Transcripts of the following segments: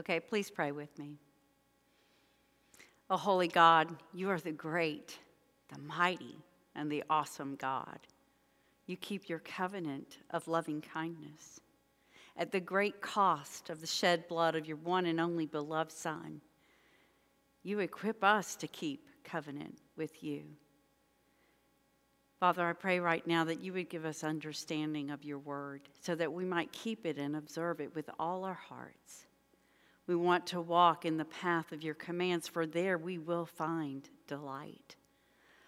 Okay, please pray with me. Oh, holy God, you are the great, the mighty, and the awesome God. You keep your covenant of loving kindness. At the great cost of the shed blood of your one and only beloved Son, you equip us to keep covenant with you. Father, I pray right now that you would give us understanding of your word so that we might keep it and observe it with all our hearts. We want to walk in the path of your commands, for there we will find delight.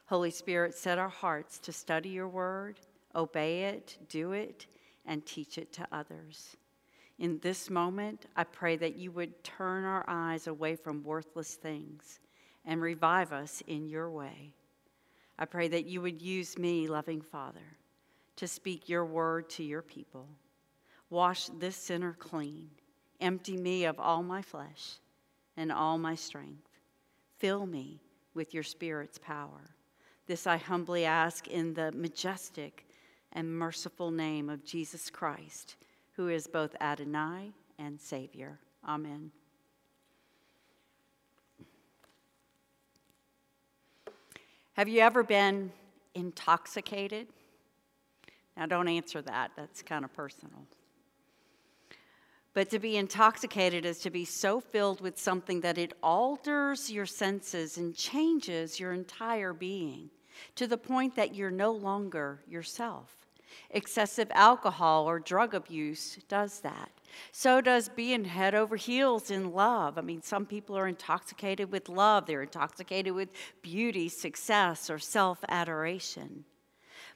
Holy Spirit, set our hearts to study your word, obey it, do it, and teach it to others. In this moment, I pray that you would turn our eyes away from worthless things and revive us in your way. I pray that you would use me, loving Father, to speak your word to your people. Wash this sinner clean. Empty me of all my flesh and all my strength. Fill me with your Spirit's power. This I humbly ask in the majestic and merciful name of Jesus Christ, who is both Adonai and Savior. Amen. Have you ever been intoxicated? Now, don't answer that, that's kind of personal. But to be intoxicated is to be so filled with something that it alters your senses and changes your entire being to the point that you're no longer yourself. Excessive alcohol or drug abuse does that. So does being head over heels in love. I mean, some people are intoxicated with love, they're intoxicated with beauty, success, or self adoration.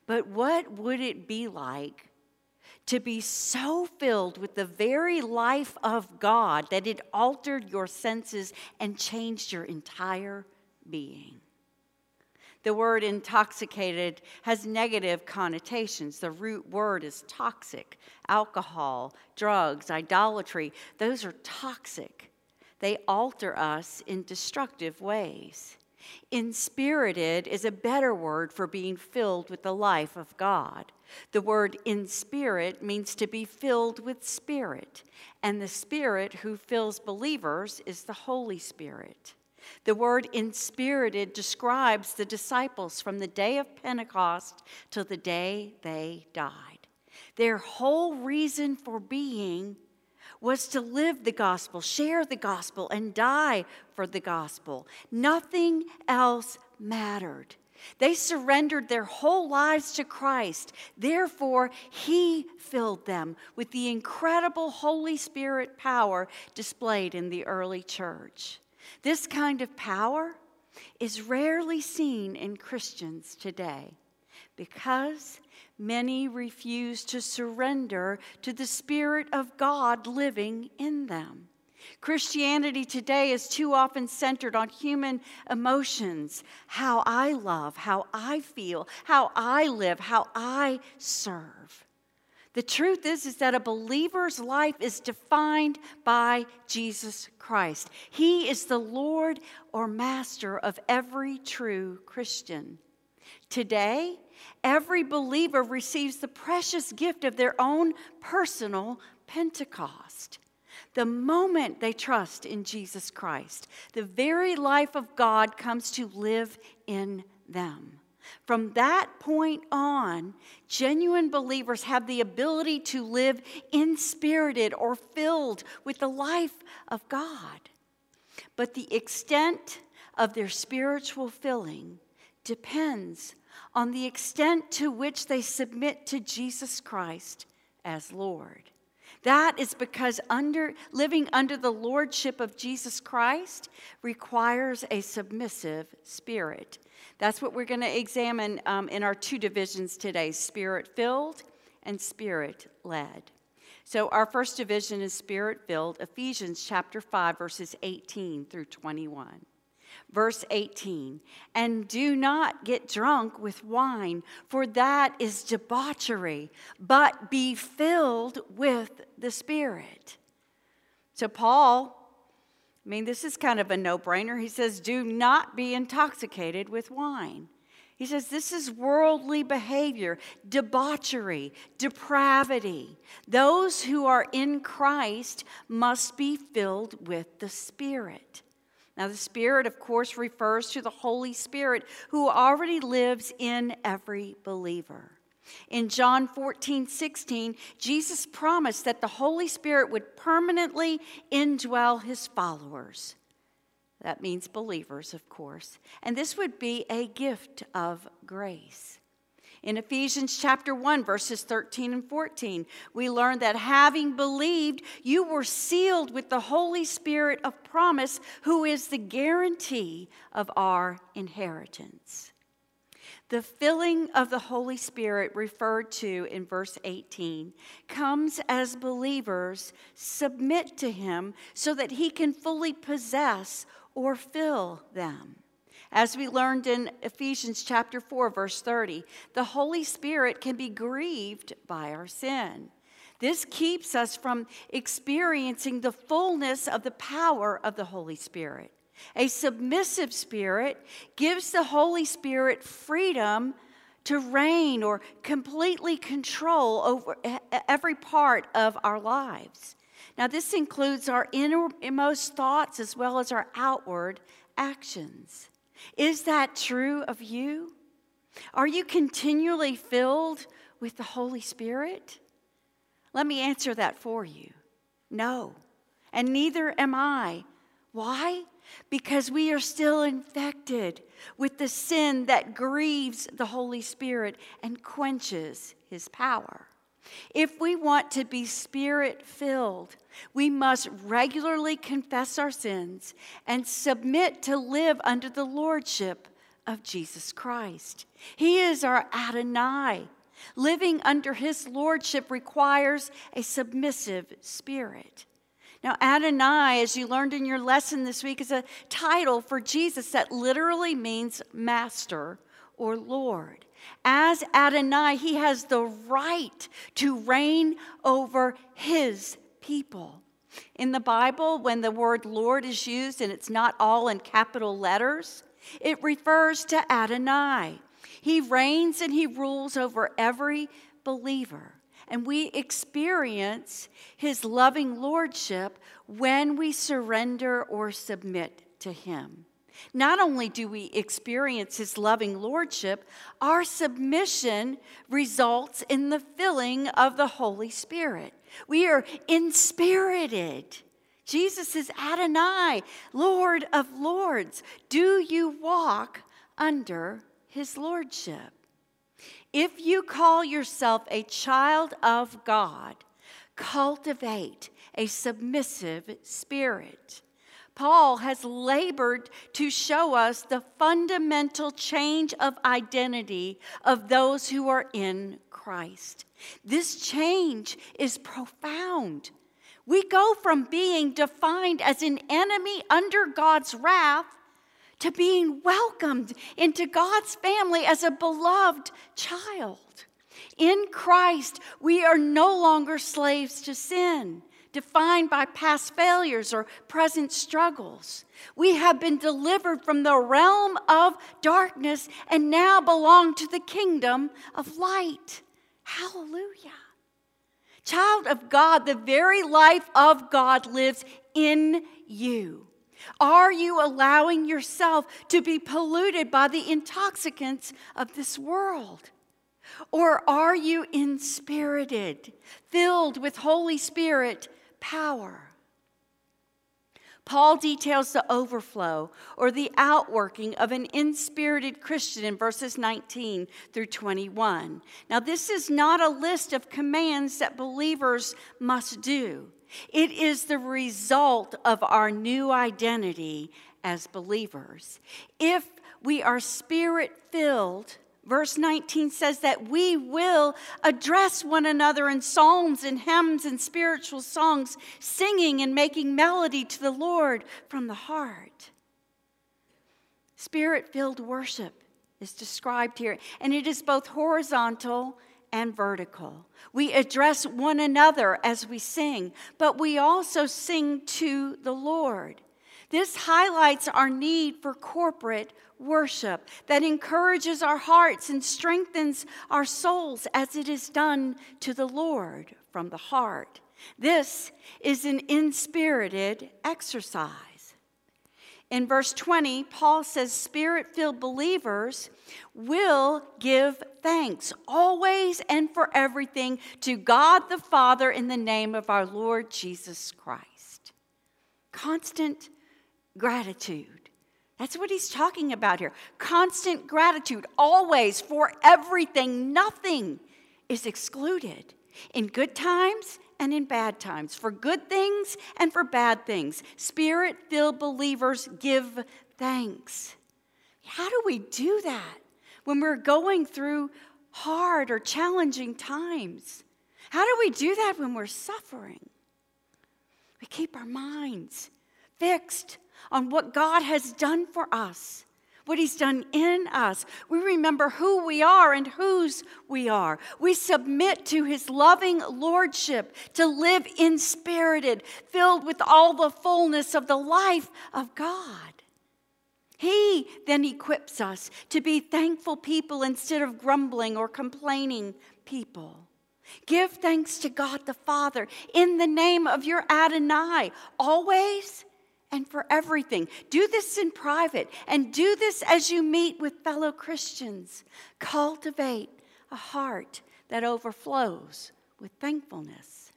But what would it be like to be so filled with the very life of God that it altered your senses and changed your entire being? The word intoxicated has negative connotations. The root word is toxic. Alcohol, drugs, idolatry, those are toxic. They alter us in destructive ways. Inspirited is a better word for being filled with the life of God. The word in spirit means to be filled with spirit, and the spirit who fills believers is the Holy Spirit. The word inspirited describes the disciples from the day of Pentecost till the day they died. Their whole reason for being was to live the gospel, share the gospel, and die for the gospel. Nothing else mattered. They surrendered their whole lives to Christ. Therefore, He filled them with the incredible Holy Spirit power displayed in the early church. This kind of power is rarely seen in Christians today because many refuse to surrender to the Spirit of God living in them. Christianity today is too often centered on human emotions how I love, how I feel, how I live, how I serve. The truth is, is that a believer's life is defined by Jesus Christ. He is the Lord or master of every true Christian. Today, every believer receives the precious gift of their own personal Pentecost. The moment they trust in Jesus Christ, the very life of God comes to live in them. From that point on, genuine believers have the ability to live inspirited or filled with the life of God. But the extent of their spiritual filling depends on the extent to which they submit to Jesus Christ as Lord. That is because under, living under the lordship of Jesus Christ requires a submissive spirit. That's what we're going to examine um, in our two divisions today spirit filled and spirit led. So, our first division is spirit filled, Ephesians chapter 5, verses 18 through 21. Verse 18, and do not get drunk with wine, for that is debauchery, but be filled with the Spirit. So, Paul I mean, this is kind of a no brainer. He says, Do not be intoxicated with wine. He says this is worldly behavior, debauchery, depravity. Those who are in Christ must be filled with the Spirit. Now, the Spirit, of course, refers to the Holy Spirit who already lives in every believer. In John 14, 16, Jesus promised that the Holy Spirit would permanently indwell his followers. That means believers, of course. And this would be a gift of grace. In Ephesians chapter 1, verses 13 and 14, we learn that having believed, you were sealed with the Holy Spirit of promise, who is the guarantee of our inheritance. The filling of the Holy Spirit, referred to in verse 18, comes as believers submit to Him so that He can fully possess or fill them. As we learned in Ephesians chapter 4 verse 30, the Holy Spirit can be grieved by our sin. This keeps us from experiencing the fullness of the power of the Holy Spirit. A submissive spirit gives the Holy Spirit freedom to reign or completely control over every part of our lives. Now, this includes our innermost thoughts as well as our outward actions. Is that true of you? Are you continually filled with the Holy Spirit? Let me answer that for you. No, and neither am I. Why? Because we are still infected with the sin that grieves the Holy Spirit and quenches his power. If we want to be spirit filled, we must regularly confess our sins and submit to live under the lordship of Jesus Christ. He is our Adonai. Living under his lordship requires a submissive spirit. Now, Adonai, as you learned in your lesson this week, is a title for Jesus that literally means master or Lord. As Adonai, he has the right to reign over his people. In the Bible, when the word Lord is used and it's not all in capital letters, it refers to Adonai. He reigns and he rules over every believer. And we experience his loving lordship when we surrender or submit to him. Not only do we experience his loving lordship, our submission results in the filling of the Holy Spirit. We are inspirited. Jesus is Adonai, Lord of Lords. Do you walk under his lordship? If you call yourself a child of God, cultivate a submissive spirit. Paul has labored to show us the fundamental change of identity of those who are in Christ. This change is profound. We go from being defined as an enemy under God's wrath to being welcomed into God's family as a beloved child. In Christ, we are no longer slaves to sin defined by past failures or present struggles. We have been delivered from the realm of darkness and now belong to the kingdom of light. Hallelujah. Child of God, the very life of God lives in you. Are you allowing yourself to be polluted by the intoxicants of this world? Or are you inspirited, filled with Holy Spirit, power. Paul details the overflow or the outworking of an inspirited Christian in verses 19 through 21. Now, this is not a list of commands that believers must do, it is the result of our new identity as believers. If we are spirit filled, Verse 19 says that we will address one another in psalms and hymns and spiritual songs, singing and making melody to the Lord from the heart. Spirit filled worship is described here, and it is both horizontal and vertical. We address one another as we sing, but we also sing to the Lord. This highlights our need for corporate worship that encourages our hearts and strengthens our souls as it is done to the Lord from the heart. This is an inspirited exercise. In verse 20, Paul says, Spirit filled believers will give thanks always and for everything to God the Father in the name of our Lord Jesus Christ. Constant gratitude. That's what he's talking about here. Constant gratitude, always, for everything. Nothing is excluded in good times and in bad times, for good things and for bad things. Spirit filled believers give thanks. How do we do that when we're going through hard or challenging times? How do we do that when we're suffering? We keep our minds fixed on what God has done for us, what He's done in us. We remember who we are and whose we are. We submit to His loving lordship to live inspirited, filled with all the fullness of the life of God. He then equips us to be thankful people instead of grumbling or complaining people. Give thanks to God the Father in the name of your Adonai, always and for everything. Do this in private and do this as you meet with fellow Christians. Cultivate a heart that overflows with thankfulness.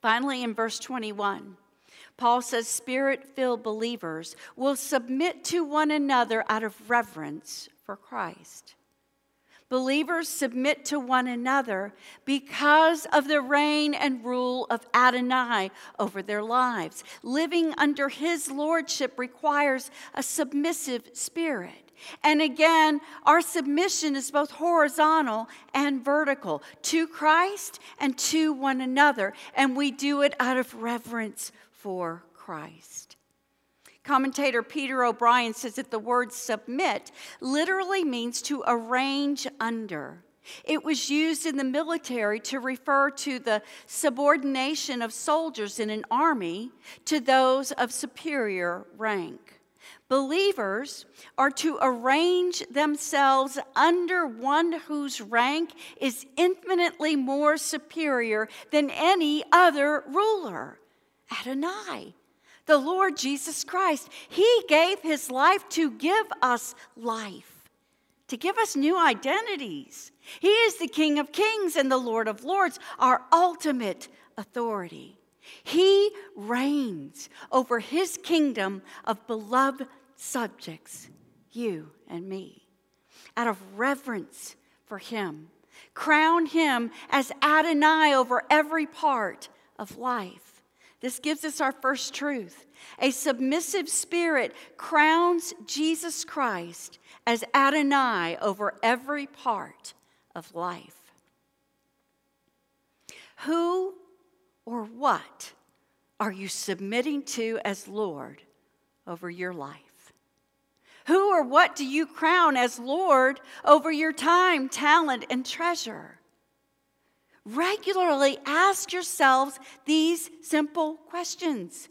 Finally, in verse 21, Paul says, Spirit filled believers will submit to one another out of reverence for Christ. Believers submit to one another because of the reign and rule of Adonai over their lives. Living under his lordship requires a submissive spirit. And again, our submission is both horizontal and vertical to Christ and to one another. And we do it out of reverence for Christ. Commentator Peter O'Brien says that the word submit literally means to arrange under. It was used in the military to refer to the subordination of soldiers in an army to those of superior rank. Believers are to arrange themselves under one whose rank is infinitely more superior than any other ruler. Adonai, the Lord Jesus Christ. He gave his life to give us life, to give us new identities. He is the King of Kings and the Lord of Lords, our ultimate authority. He reigns over his kingdom of beloved subjects, you and me. Out of reverence for him, crown him as Adonai over every part of life. This gives us our first truth. A submissive spirit crowns Jesus Christ as Adonai over every part of life. Who or what are you submitting to as Lord over your life? Who or what do you crown as Lord over your time, talent, and treasure? Regularly ask yourselves these simple questions.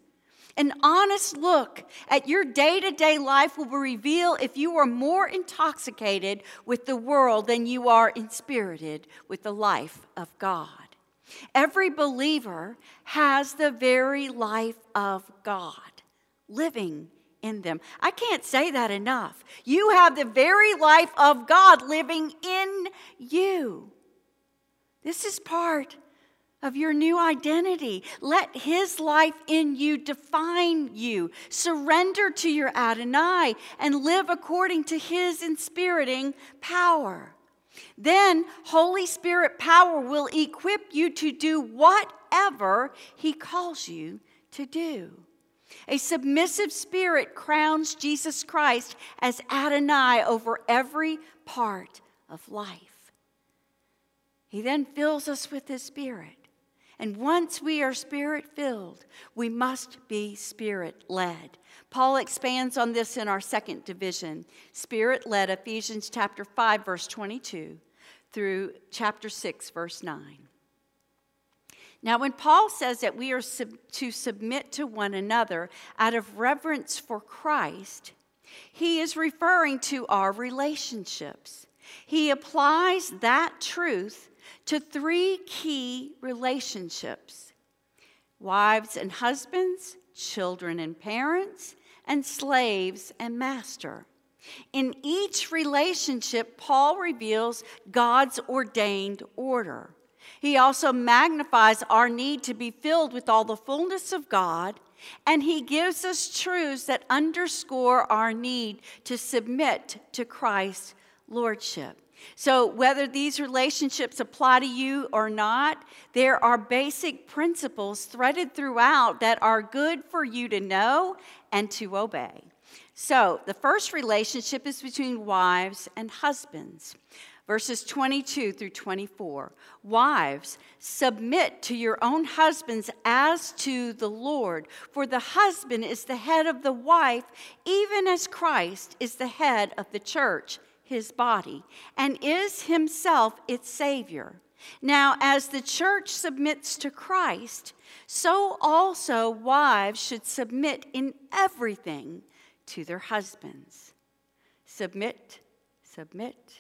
An honest look at your day to day life will reveal if you are more intoxicated with the world than you are inspirited with the life of God. Every believer has the very life of God living in them. I can't say that enough. You have the very life of God living in you. This is part of your new identity. Let His life in you define you. Surrender to your Adonai and live according to His inspiriting power. Then Holy Spirit power will equip you to do whatever He calls you to do. A submissive spirit crowns Jesus Christ as Adonai over every part of life. He then fills us with His Spirit. And once we are spirit filled, we must be spirit led. Paul expands on this in our second division spirit led, Ephesians chapter 5, verse 22 through chapter 6, verse 9. Now, when Paul says that we are sub- to submit to one another out of reverence for Christ, he is referring to our relationships. He applies that truth to three key relationships wives and husbands, children and parents, and slaves and master. In each relationship, Paul reveals God's ordained order. He also magnifies our need to be filled with all the fullness of God, and he gives us truths that underscore our need to submit to Christ's lordship. So, whether these relationships apply to you or not, there are basic principles threaded throughout that are good for you to know and to obey. So, the first relationship is between wives and husbands. Verses 22 through 24. Wives, submit to your own husbands as to the Lord, for the husband is the head of the wife, even as Christ is the head of the church his body, and is himself its Savior. Now, as the church submits to Christ, so also wives should submit in everything to their husbands. Submit, submit,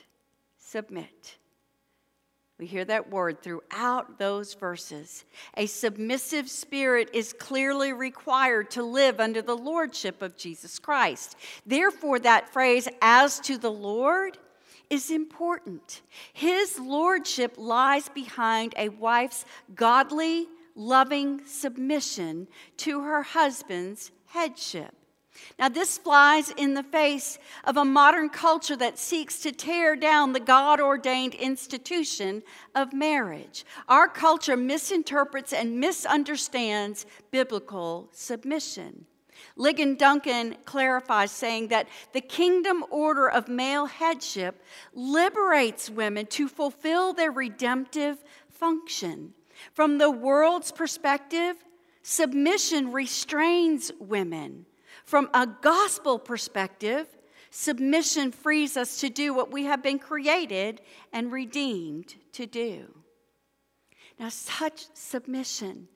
submit. We hear that word throughout those verses. A submissive spirit is clearly required to live under the lordship of Jesus Christ. Therefore, that phrase, as to the Lord, is important. His lordship lies behind a wife's godly, loving submission to her husband's headship. Now, this flies in the face of a modern culture that seeks to tear down the God ordained institution of marriage. Our culture misinterprets and misunderstands biblical submission. Ligon Duncan clarifies, saying that the kingdom order of male headship liberates women to fulfill their redemptive function. From the world's perspective, submission restrains women. From a gospel perspective, submission frees us to do what we have been created and redeemed to do. Now, such submission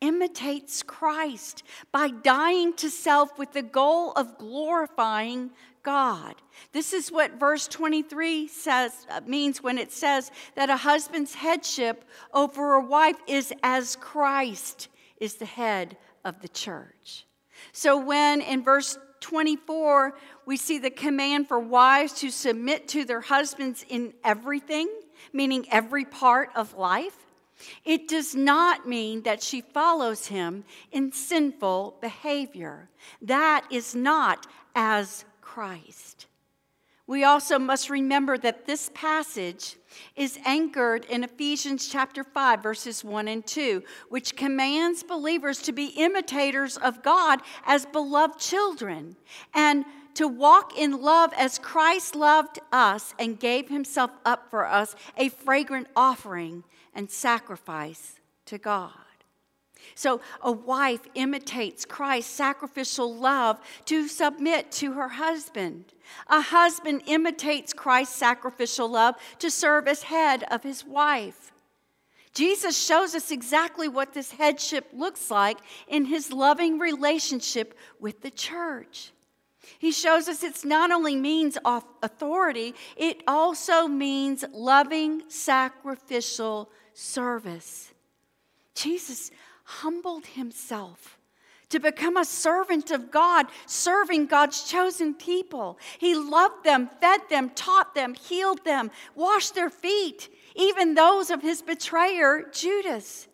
imitates Christ by dying to self with the goal of glorifying God. This is what verse 23 says uh, means when it says that a husband's headship over a wife is as Christ is the head of the church. So, when in verse 24 we see the command for wives to submit to their husbands in everything, meaning every part of life, it does not mean that she follows him in sinful behavior. That is not as Christ. We also must remember that this passage is anchored in Ephesians chapter 5, verses 1 and 2, which commands believers to be imitators of God as beloved children and to walk in love as Christ loved us and gave himself up for us, a fragrant offering and sacrifice to God. So a wife imitates Christ's sacrificial love to submit to her husband. A husband imitates Christ's sacrificial love to serve as head of his wife. Jesus shows us exactly what this headship looks like in his loving relationship with the church. He shows us it's not only means authority, it also means loving sacrificial service. Jesus humbled himself to become a servant of God, serving God's chosen people. He loved them, fed them, taught them, healed them, washed their feet, even those of his betrayer, Judas.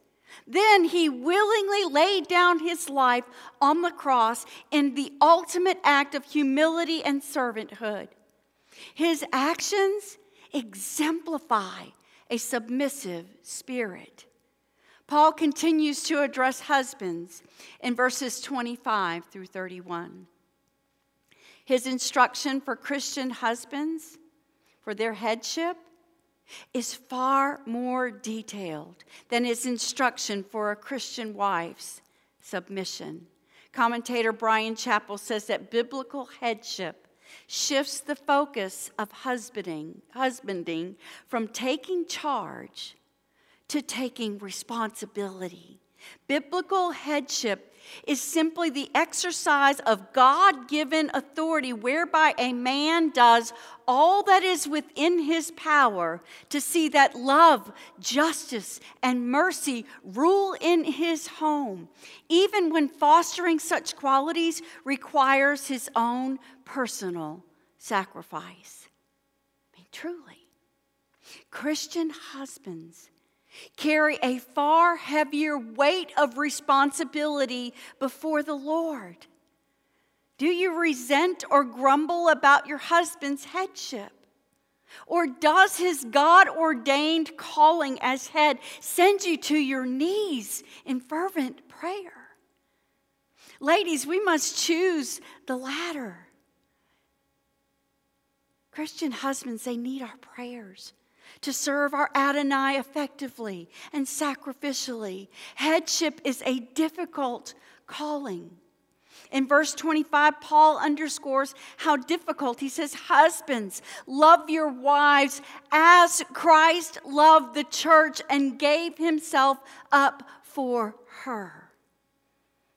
Then he willingly laid down his life on the cross in the ultimate act of humility and servanthood. His actions exemplify a submissive spirit. Paul continues to address husbands in verses 25 through 31. His instruction for Christian husbands, for their headship, is far more detailed than his instruction for a Christian wife's submission. Commentator Bryan Chapell says that biblical headship shifts the focus of husbanding, husbanding from taking charge to taking responsibility. Biblical headship is simply the exercise of God given authority whereby a man does all that is within his power to see that love, justice, and mercy rule in his home, even when fostering such qualities requires his own personal sacrifice. I mean, truly, Christian husbands carry a far heavier weight of responsibility before the Lord. Do you resent or grumble about your husband's headship? Or does his God ordained calling as head send you to your knees in fervent prayer? Ladies, we must choose the latter. Christian husbands, they need our prayers to serve our Adonai effectively and sacrificially. Headship is a difficult calling. In verse 25, Paul underscores how difficult. He says, Husbands, love your wives as Christ loved the church and gave himself up for her.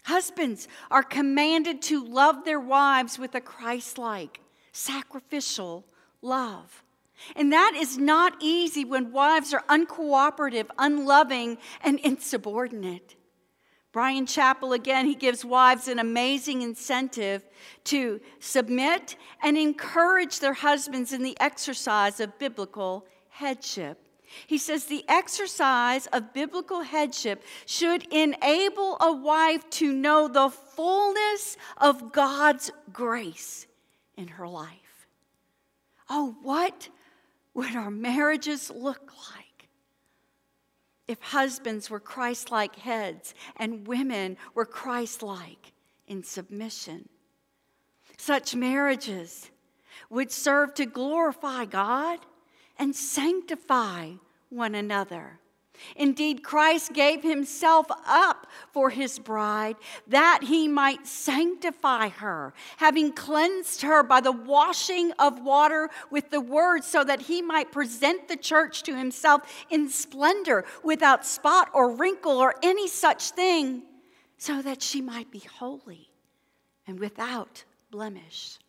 Husbands are commanded to love their wives with a Christ like, sacrificial love. And that is not easy when wives are uncooperative, unloving, and insubordinate. Bryan Chapell, again, he gives wives an amazing incentive to submit and encourage their husbands in the exercise of biblical headship. He says the exercise of biblical headship should enable a wife to know the fullness of God's grace in her life. Oh, what would our marriages look like if husbands were Christ like heads and women were Christ like in submission? Such marriages would serve to glorify God and sanctify one another. Indeed, Christ gave himself up for his bride that he might sanctify her, having cleansed her by the washing of water with the word, so that he might present the church to himself in splendor, without spot or wrinkle or any such thing, so that she might be holy and without blemish.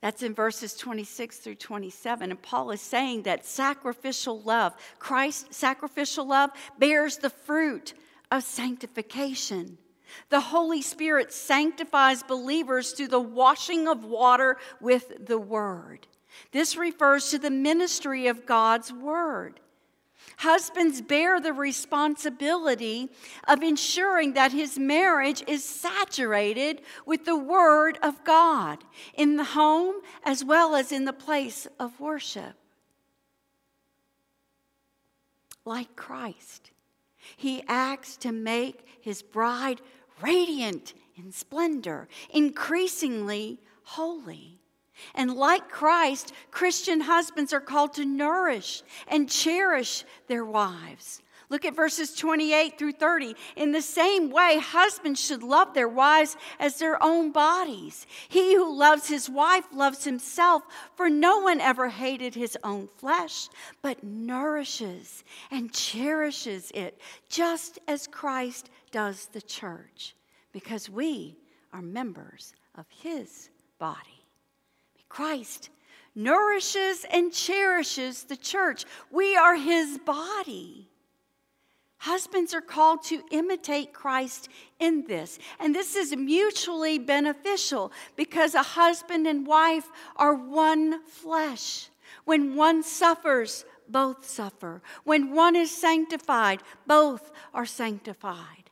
That's in verses 26 through 27. And Paul is saying that sacrificial love, Christ's sacrificial love, bears the fruit of sanctification. The Holy Spirit sanctifies believers through the washing of water with the Word. This refers to the ministry of God's Word. Husbands bear the responsibility of ensuring that his marriage is saturated with the Word of God in the home as well as in the place of worship. Like Christ, he acts to make his bride radiant in splendor, increasingly holy. And like Christ, Christian husbands are called to nourish and cherish their wives. Look at verses 28 through 30. In the same way, husbands should love their wives as their own bodies. He who loves his wife loves himself, for no one ever hated his own flesh, but nourishes and cherishes it, just as Christ does the church, because we are members of his body. Christ nourishes and cherishes the church. We are his body. Husbands are called to imitate Christ in this. And this is mutually beneficial because a husband and wife are one flesh. When one suffers, both suffer. When one is sanctified, both are sanctified.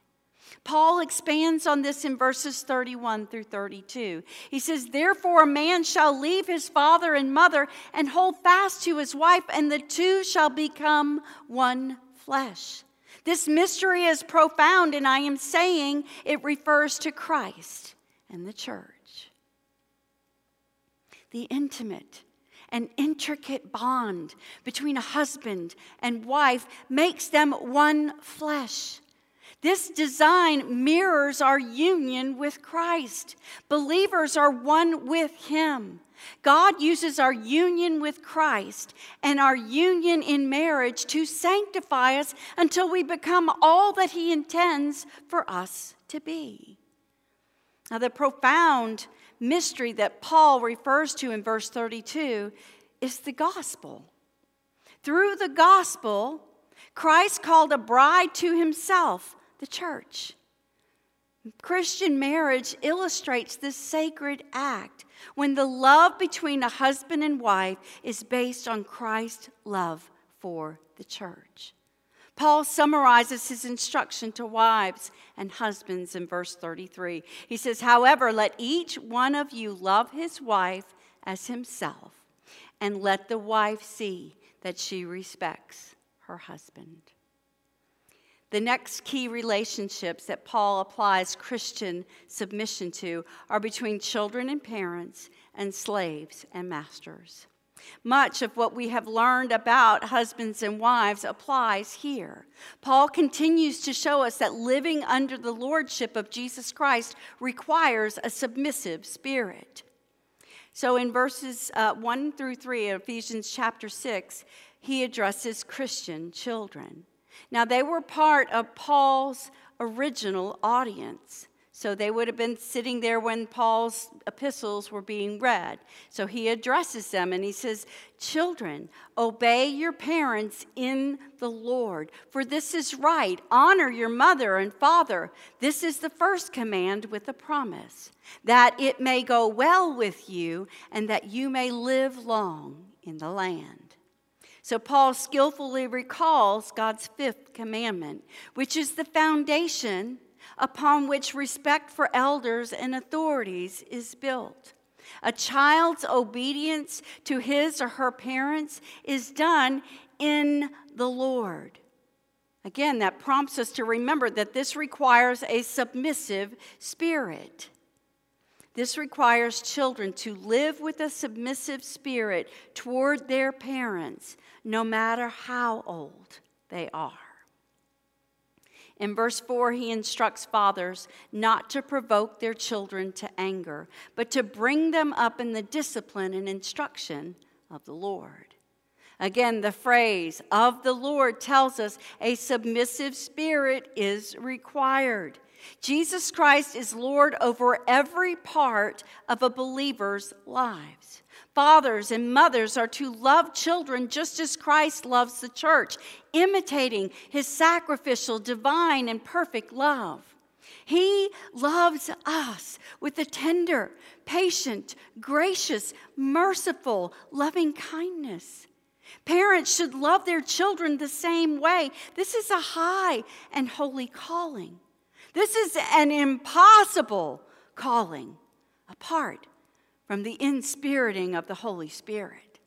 Paul expands on this in verses 31 through 32. He says, Therefore, a man shall leave his father and mother and hold fast to his wife, and the two shall become one flesh. This mystery is profound, and I am saying it refers to Christ and the church. The intimate and intricate bond between a husband and wife makes them one flesh. This design mirrors our union with Christ. Believers are one with Him. God uses our union with Christ and our union in marriage to sanctify us until we become all that He intends for us to be. Now, the profound mystery that Paul refers to in verse 32 is the gospel. Through the gospel, Christ called a bride to himself, the church. Christian marriage illustrates this sacred act when the love between a husband and wife is based on Christ's love for the church. Paul summarizes his instruction to wives and husbands in verse 33. He says, However, let each one of you love his wife as himself, and let the wife see that she respects her husband. The next key relationships that Paul applies Christian submission to are between children and parents and slaves and masters. Much of what we have learned about husbands and wives applies here. Paul continues to show us that living under the lordship of Jesus Christ requires a submissive spirit. So in verses uh, 1 through 3 of Ephesians chapter 6, he addresses Christian children. Now, they were part of Paul's original audience. So they would have been sitting there when Paul's epistles were being read. So he addresses them and he says, Children, obey your parents in the Lord, for this is right. Honor your mother and father. This is the first command with a promise, that it may go well with you and that you may live long in the land. So Paul skillfully recalls God's fifth commandment, which is the foundation upon which respect for elders and authorities is built. A child's obedience to his or her parents is done in the Lord. Again, that prompts us to remember that this requires a submissive spirit. This requires children to live with a submissive spirit toward their parents, no matter how old they are. In verse 4, he instructs fathers not to provoke their children to anger, but to bring them up in the discipline and instruction of the Lord. Again, the phrase of the Lord tells us a submissive spirit is required. Jesus Christ is Lord over every part of a believer's lives. Fathers and mothers are to love children just as Christ loves the church, imitating his sacrificial, divine, and perfect love. He loves us with a tender, patient, gracious, merciful, loving kindness. Parents should love their children the same way. This is a high and holy calling. This is an impossible calling apart from the inspiriting of the Holy Spirit.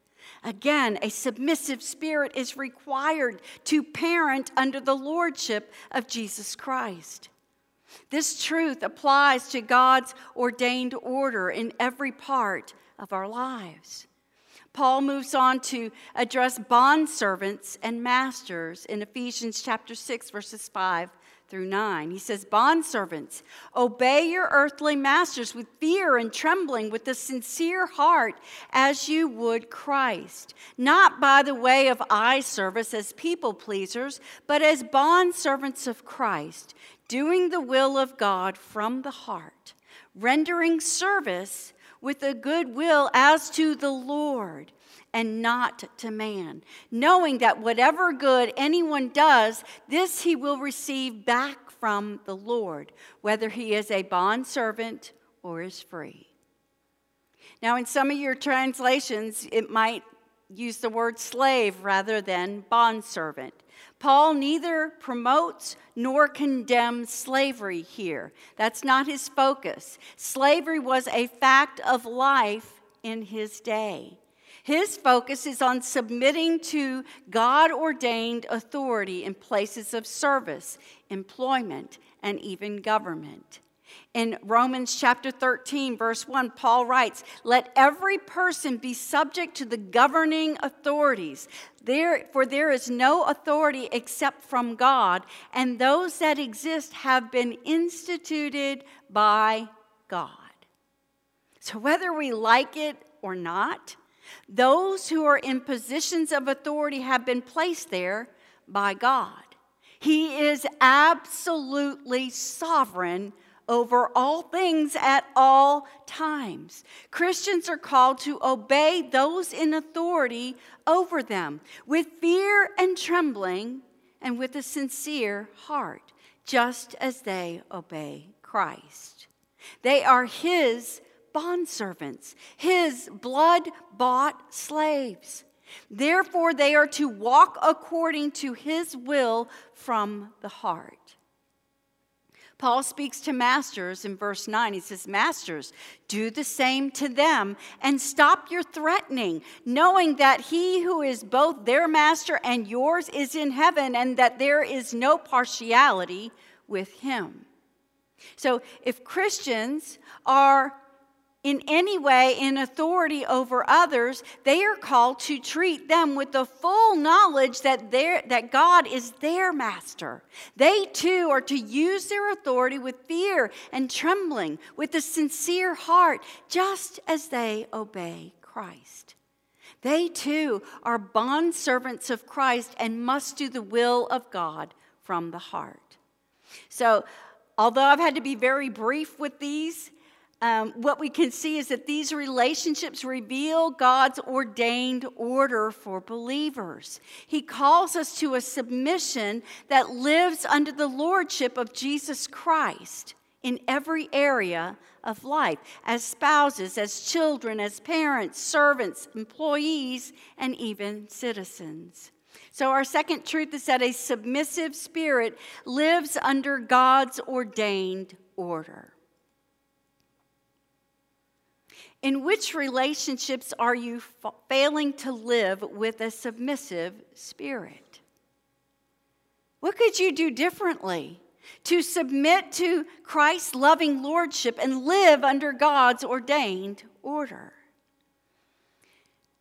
Again, a submissive spirit is required to parent under the lordship of Jesus Christ. This truth applies to God's ordained order in every part of our lives. Paul moves on to address bond servants and masters in Ephesians chapter 6 verses 5 through 9. He says, Bondservants, obey your earthly masters with fear and trembling, with a sincere heart, as you would Christ, not by the way of eye service as people pleasers, but as bondservants of Christ, doing the will of God from the heart, rendering service with a good will as to the Lord and not to man, knowing that whatever good anyone does, this he will receive back from the Lord, whether he is a bondservant or is free. Now, in some of your translations, it might use the word slave rather than bondservant. Paul neither promotes nor condemns slavery here. That's not his focus. Slavery was a fact of life in his day. His focus is on submitting to God ordained authority in places of service, employment, and even government. In Romans chapter 13, verse 1, Paul writes, Let every person be subject to the governing authorities, there, for there is no authority except from God, and those that exist have been instituted by God. So whether we like it or not, those who are in positions of authority have been placed there by God. He is absolutely sovereign over all things at all times. Christians are called to obey those in authority over them with fear and trembling and with a sincere heart, just as they obey Christ. They are His bondservants, His blood bought slaves. Therefore, they are to walk according to His will from the heart. Paul speaks to masters in verse 9. He says, Masters, do the same to them and stop your threatening, knowing that he who is both their master and yours is in heaven, and that there is no partiality with him. So, if Christians are in any way in authority over others, they are called to treat them with the full knowledge that, that God is their master. They too are to use their authority with fear and trembling, with a sincere heart, just as they obey Christ. They too are bond servants of Christ and must do the will of God from the heart. So, although I've had to be very brief with these, um, what we can see is that these relationships reveal God's ordained order for believers. He calls us to a submission that lives under the lordship of Jesus Christ in every area of life as spouses, as children, as parents, servants, employees, and even citizens. So, our second truth is that a submissive spirit lives under God's ordained order. In which relationships are you failing to live with a submissive spirit? What could you do differently to submit to Christ's loving lordship and live under God's ordained order?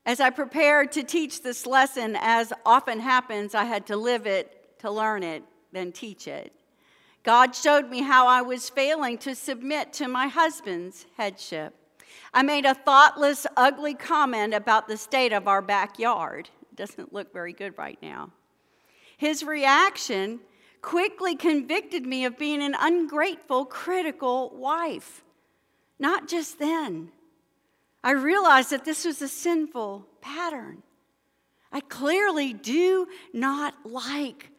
As I prepared to teach this lesson, as often happens, I had to live it to learn it, then teach it. God showed me how I was failing to submit to my husband's headship. I made a thoughtless, ugly comment about the state of our backyard. It doesn't look very good right now. His reaction quickly convicted me of being an ungrateful, critical wife. Not just then. I realized that this was a sinful pattern. I clearly do not like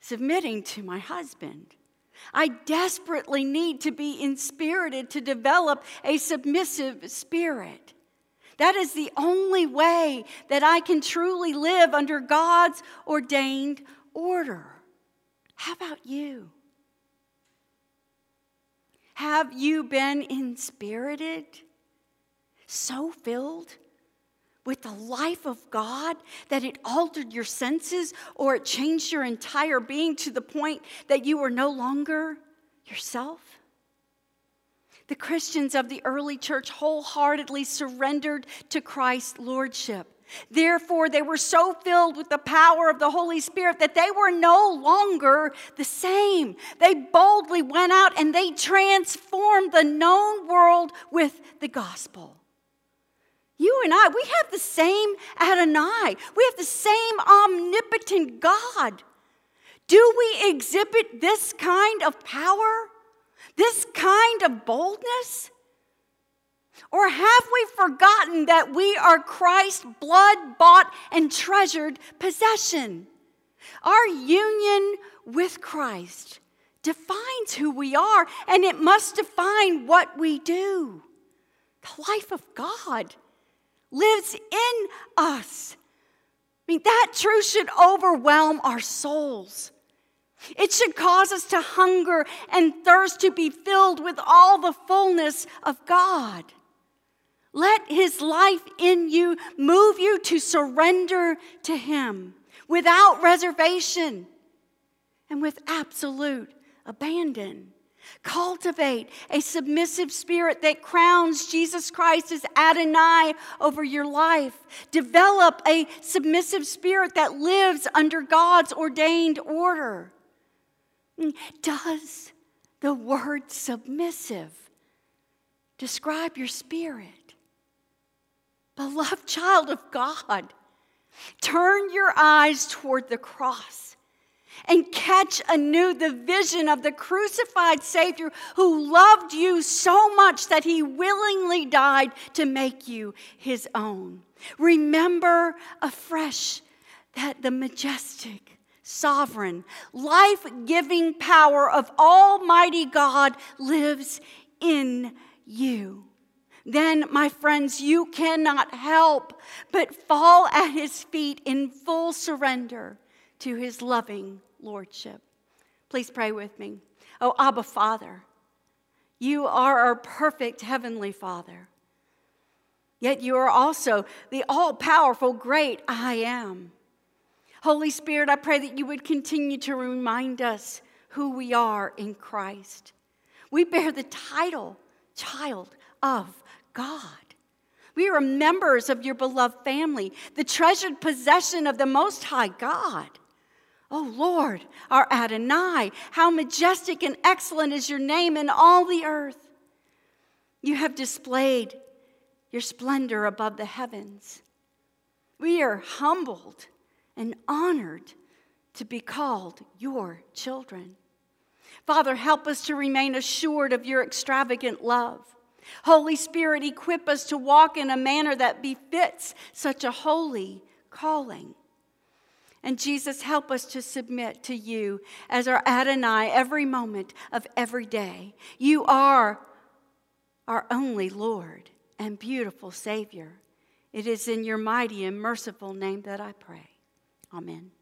submitting to my husband. I desperately need to be inspirited to develop a submissive spirit. That is the only way that I can truly live under God's ordained order. How about you? Have you been inspirited? So filled with the life of God that it altered your senses or it changed your entire being to the point that you were no longer yourself? The Christians of the early church wholeheartedly surrendered to Christ's lordship. Therefore, they were so filled with the power of the Holy Spirit that they were no longer the same. They boldly went out and they transformed the known world with the gospel. You and I, we have the same Adonai. We have the same omnipotent God. Do we exhibit this kind of power? This kind of boldness? Or have we forgotten that we are Christ's blood bought and treasured possession? Our union with Christ defines who we are, and it must define what we do. The life of God lives in us. I mean, that truth should overwhelm our souls. It should cause us to hunger and thirst to be filled with all the fullness of God. Let His life in you move you to surrender to Him without reservation and with absolute abandon. Cultivate a submissive spirit that crowns Jesus Christ as Adonai over your life. Develop a submissive spirit that lives under God's ordained order. Does the word submissive describe your spirit? Beloved child of God, turn your eyes toward the cross and catch anew the vision of the crucified Savior who loved you so much that he willingly died to make you his own. Remember afresh that the majestic, sovereign, life giving power of Almighty God lives in you. Then, my friends, you cannot help but fall at his feet in full surrender to his loving lordship. Please pray with me. Oh, Abba, Father, you are our perfect heavenly Father. Yet you are also the all powerful, great I am. Holy Spirit, I pray that you would continue to remind us who we are in Christ. We bear the title, child of God. We are members of your beloved family, the treasured possession of the Most High God. Oh Lord, our Adonai, how majestic and excellent is your name in all the earth. You have displayed your splendor above the heavens. We are humbled and honored to be called your children. Father, help us to remain assured of your extravagant love. Holy Spirit, equip us to walk in a manner that befits such a holy calling. And Jesus, help us to submit to you as our Adonai every moment of every day. You are our only Lord and beautiful Savior. It is in your mighty and merciful name that I pray. Amen.